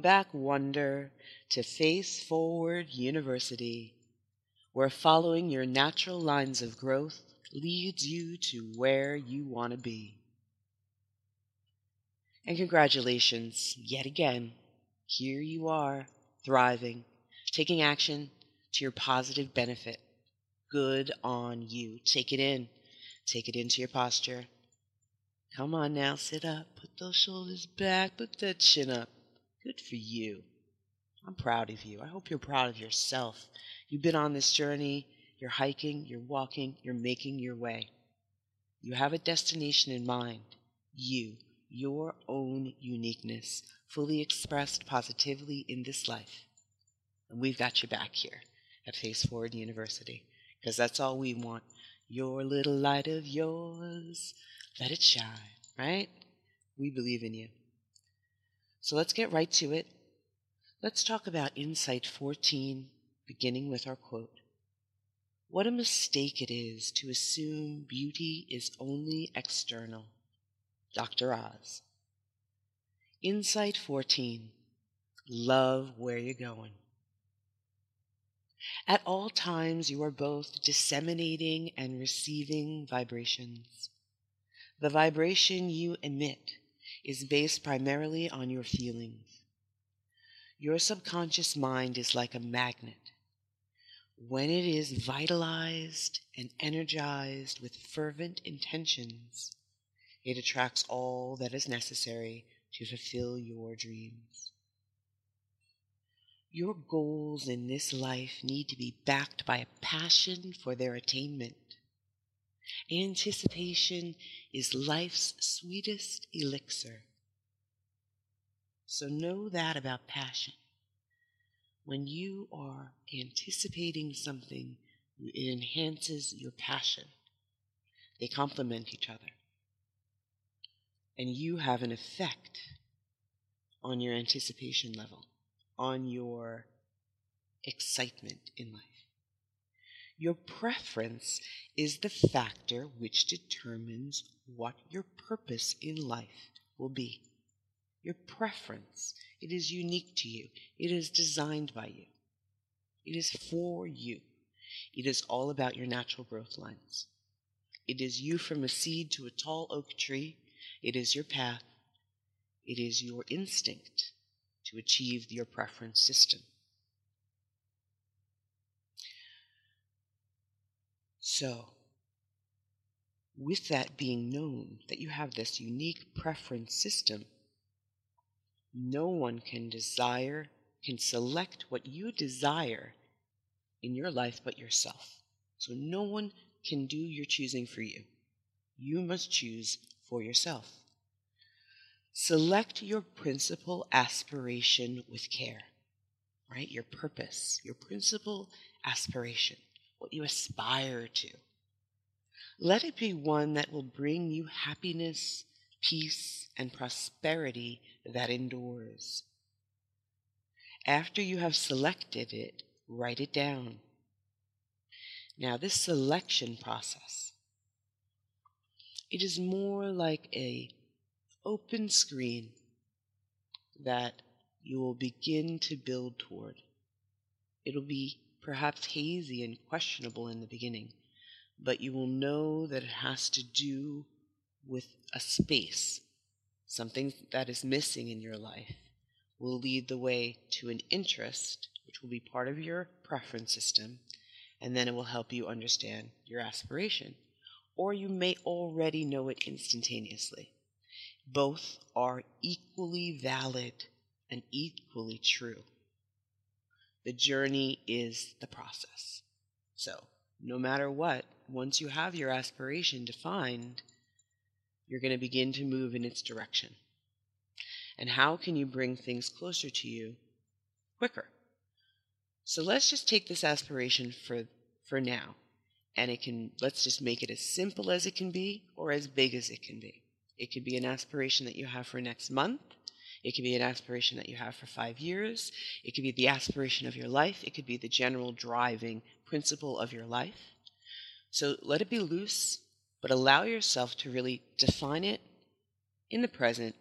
Back, Wonder, to Face Forward University where following your natural lines of growth leads you to where you want to be. And congratulations, yet again, here you are, thriving, taking action to your positive benefit. Good on you. Take it in. Take it into your posture. Come on now, sit up. Put those shoulders back. Put that chin up. Good for you. I'm proud of you. I hope you're proud of yourself. You've been on this journey. You're hiking, you're walking, you're making your way. You have a destination in mind. You, your own uniqueness, fully expressed positively in this life. And we've got you back here at Face Forward University because that's all we want. Your little light of yours, let it shine, right? We believe in you. So let's get right to it. Let's talk about Insight 14, beginning with our quote. What a mistake it is to assume beauty is only external. Dr. Oz. Insight 14. Love where you're going. At all times, you are both disseminating and receiving vibrations. The vibration you emit is based primarily on your feelings. Your subconscious mind is like a magnet. When it is vitalized and energized with fervent intentions, it attracts all that is necessary to fulfill your dreams. Your goals in this life need to be backed by a passion for their attainment. Anticipation is life's sweetest elixir. So know that about passion. When you are anticipating something, it enhances your passion. They complement each other. And you have an effect on your anticipation level, on your excitement in life. Your preference is the factor which determines what your purpose in life will be your preference. It is unique to you. It is designed by you. It is for you. It is all about your natural growth lines. It is you from a seed to a tall oak tree. It is your path. It is your instinct to achieve your preference system. So, with that being known that you have this unique preference system, no one can desire, can select what you desire in your life but yourself. So no one can do your choosing for you. You must choose for yourself. Select your principal aspiration with care, right? Your purpose, your principal aspiration, what you aspire to. Let it be one that will bring you happiness, peace, and prosperity that endures. After you have selected it, write it down. Now, this selection process, it is more like a open screen that you will begin to build toward. It'll be perhaps hazy and questionable in the beginning, but you will know that it has to do with a space something that is missing in your life, will lead the way to an interest, which will be part of your preference system, and then it will help you understand your aspiration. Or you may already know it instantaneously. Both are equally valid and equally true. The journey is the process. So no matter what, once you have your aspiration defined, you're going to begin to move in its direction. And how can you bring things closer to you quicker? So let's just take this aspiration for, for now. And it can, let's just make it as simple as it can be or as big as it can be. It could be an aspiration that you have for next month. It could be an aspiration that you have for five years. It could be the aspiration of your life. It could be the general driving principle of your life. So let it be loose, but allow yourself to really define it in the present,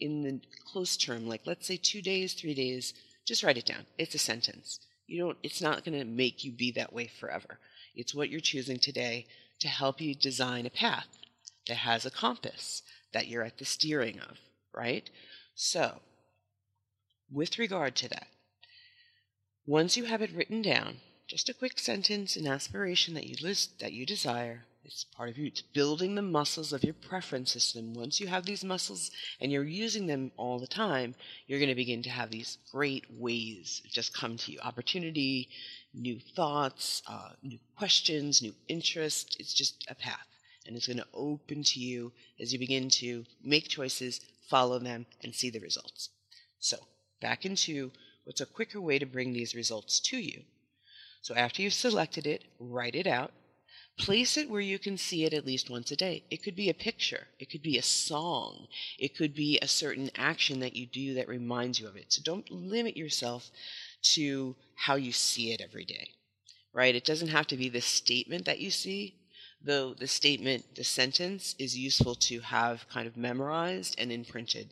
in the close term, like let's say two days, three days. Just write it down. It's a sentence. You don't, it's not going to make you be that way forever. It's what you're choosing today to help you design a path that has a compass that you're at the steering of, right? So, with regard to that, once you have it written down, just a quick sentence, an aspiration that you list that you desire, it's part of you. It's building the muscles of your preference system. Once you have these muscles and you're using them all the time, you're going to begin to have these great ways just come to you. Opportunity, new thoughts, uh, new questions, new interests. It's just a path and it's going to open to you as you begin to make choices, follow them, and see the results. So, back into what's a quicker way to bring these results to you. So, after you've selected it, write it out. Place it where you can see it at least once a day. It could be a picture, it could be a song, it could be a certain action that you do that reminds you of it. So, don't limit yourself to how you see it every day, right? It doesn't have to be the statement that you see, though the statement, the sentence is useful to have kind of memorized and imprinted.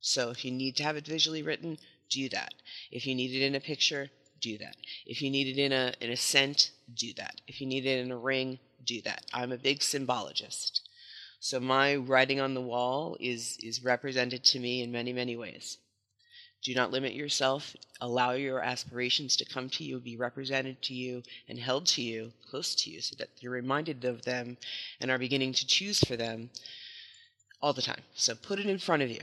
So if you need to have it visually written, do that. If you need it in a picture, do that. If you need it in a in a scent, do that. If you need it in a ring, do that. I'm a big symbologist. So my writing on the wall is is represented to me in many, many ways. Do not limit yourself. Allow your aspirations to come to you, be represented to you, and held to you, close to you, so that you're reminded of them and are beginning to choose for them all the time. So put it in front of you,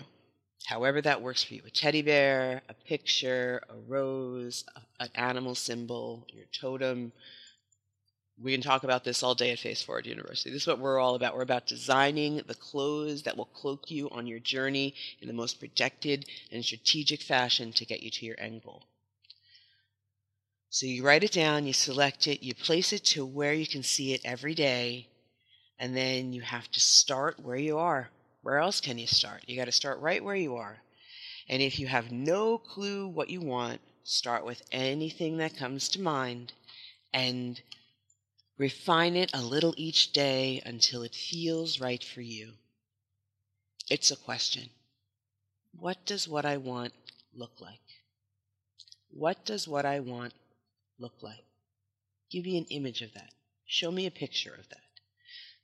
however that works for you a teddy bear, a picture, a rose, an animal symbol, your totem, we can talk about this all day at Face Forward University. This is what we're all about. We're about designing the clothes that will cloak you on your journey in the most protected and strategic fashion to get you to your end goal. So you write it down, you select it, you place it to where you can see it every day, and then you have to start where you are. Where else can you start? You got to start right where you are. And if you have no clue what you want, start with anything that comes to mind and Refine it a little each day until it feels right for you. It's a question. What does what I want look like? What does what I want look like? Give me an image of that. Show me a picture of that.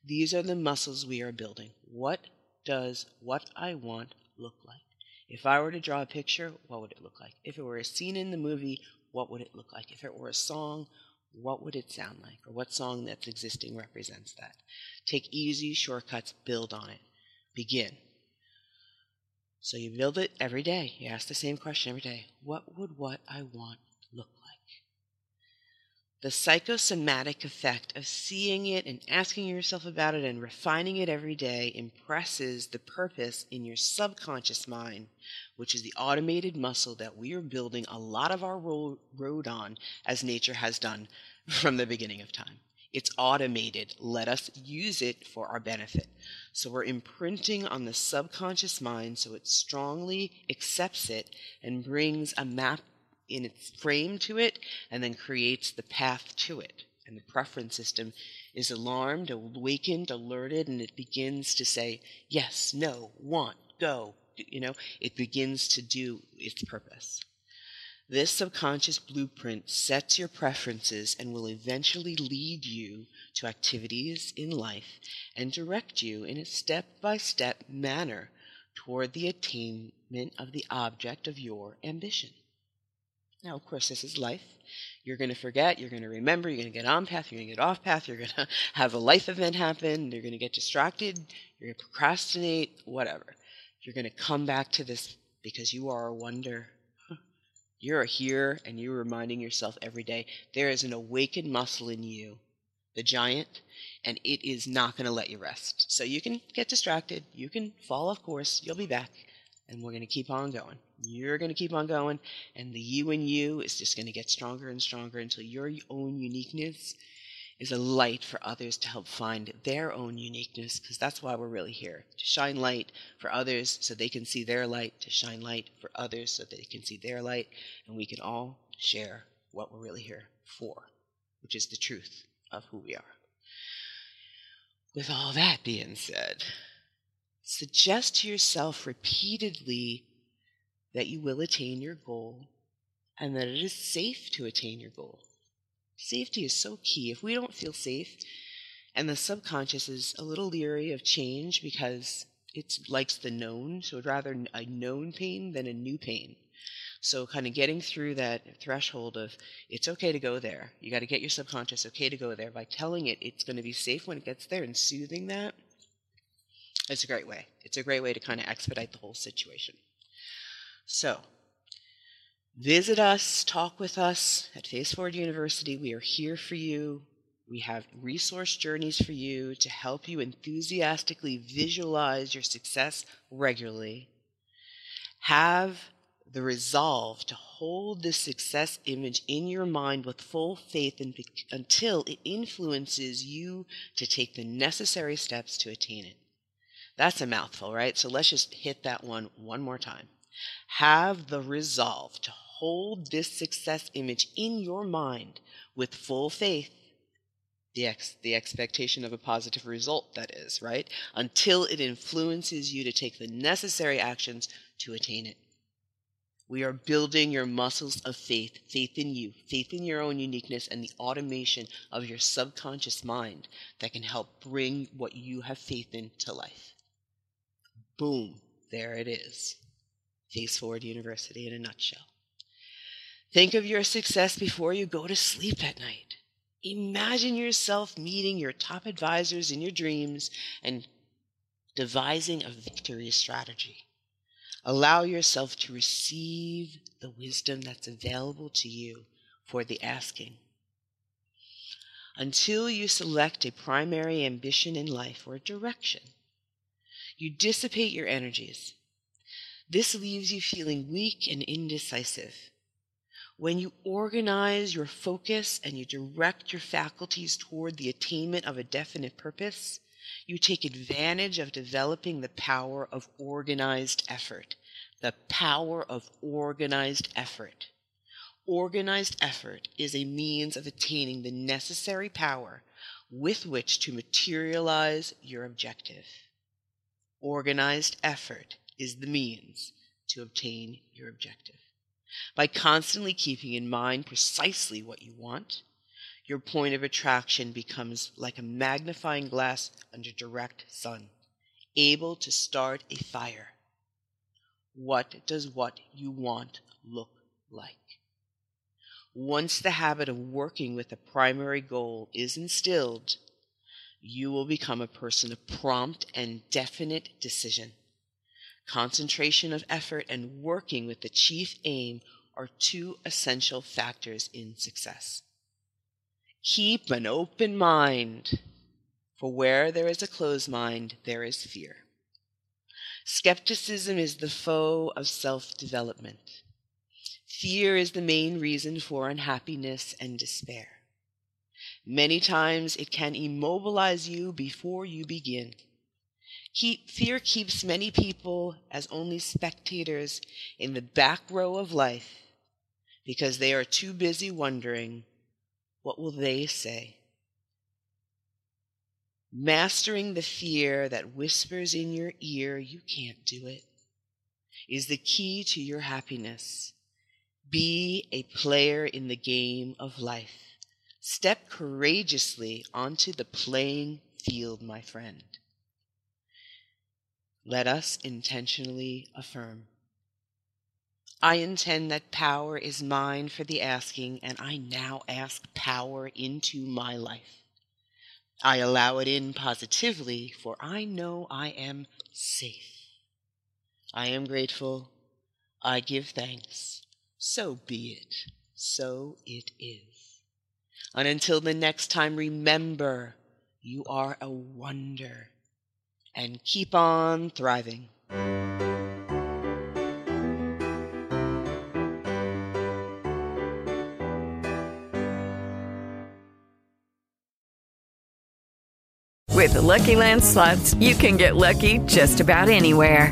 These are the muscles we are building. What does what I want look like? If I were to draw a picture, what would it look like? If it were a scene in the movie, what would it look like? If it were a song, what would it sound like? Or what song that's existing represents that? Take easy shortcuts, build on it. Begin. So you build it every day. You ask the same question every day. What would what I want look? The psychosomatic effect of seeing it and asking yourself about it and refining it every day impresses the purpose in your subconscious mind, which is the automated muscle that we are building a lot of our road on, as nature has done from the beginning of time. It's automated. Let us use it for our benefit. So we're imprinting on the subconscious mind so it strongly accepts it and brings a map in its frame to it and then creates the path to it. And the preference system is alarmed, awakened, alerted, and it begins to say, yes, no, want, go. You know, it begins to do its purpose. This subconscious blueprint sets your preferences and will eventually lead you to activities in life and direct you in a step by step manner toward the attainment of the object of your ambition. Now, of course, this is life. You're going to forget, you're going to remember, you're going to get on path, you're going to get off path, you're going to have a life event happen, you're going to get distracted, you're going to procrastinate, whatever. You're going to come back to this because you are a wonder You're here and you're reminding yourself every day there is an awakened muscle in you, the giant, and it is not going to let you rest. So you can get distracted, you can fall off course, you'll be back, and we're going to keep on going. You're going to keep on going, and the you and you is just going to get stronger and stronger until your own uniqueness is a light for others to help find their own uniqueness, because that's why we're really here to shine light for others so they can see their light, to shine light for others so they can see their light, and we can all share what we're really here for, which is the truth of who we are. With all that being said, suggest to yourself repeatedly that you will attain your goal and that it is safe to attain your goal. Safety is so key. If we don't feel safe, and the subconscious is a little leery of change because it likes the known, so it'd rather a known pain than a new pain. So, kind of getting through that threshold of it's okay to go there. You got to get your subconscious okay to go there by telling it it's going to be safe when it gets there and soothing that. It's a great way. It's a great way to kind of expedite the whole situation. So, Visit us, talk with us at Face Forward University. We are here for you. We have resource journeys for you to help you enthusiastically visualize your success regularly. Have the resolve to hold this success image in your mind with full faith until it influences you to take the necessary steps to attain it. That's a mouthful, right? So let's just hit that one one more time. Have the resolve to hold this success image in your mind with full faith. The, ex- the expectation of a positive result, that is, right? Until it influences you to take the necessary actions to attain it. We are building your muscles of faith, faith in you, faith in your own uniqueness, and the automation of your subconscious mind that can help bring what you have faith in to life. Boom, there it is. Face Forward University in a nutshell. Think of your success before you go to sleep at night. Imagine yourself meeting your top advisors in your dreams and devising a victory strategy. Allow yourself to receive the wisdom that's available to you for the asking. Until you select a primary ambition in life or direction, you dissipate your energies this leaves you feeling weak and indecisive. When you organize your focus and you direct your faculties toward the attainment of a definite purpose, you take advantage of developing the power of organized effort. The power of organized effort. Organized effort is a means of attaining the necessary power with which to materialize your objective. Organized effort is the means to obtain your objective. By constantly keeping in mind precisely what you want, your point of attraction becomes like a magnifying glass under direct sun, able to start a fire. What does what you want look like? Once the habit of working with a primary goal is instilled, you will become a person of prompt and definite decision. Concentration of effort and working with the chief aim are two essential factors in success. Keep an open mind, for where there is a closed mind, there is fear. Skepticism is the foe of self development. Fear is the main reason for unhappiness and despair. Many times it can immobilize you before you begin. Keep, fear keeps many people as only spectators in the back row of life because they are too busy wondering, what will they say? Mastering the fear that whispers in your ear, you can't do it, is the key to your happiness. Be a player in the game of life. Step courageously onto the playing field, my friend. Let us intentionally affirm. I intend that power is mine for the asking, and I now ask power into my life. I allow it in positively, for I know I am safe. I am grateful. I give thanks. So be it. So it is. And until the next time, remember you are a wonder and keep on thriving. With the Lucky Land slots, you can get lucky just about anywhere.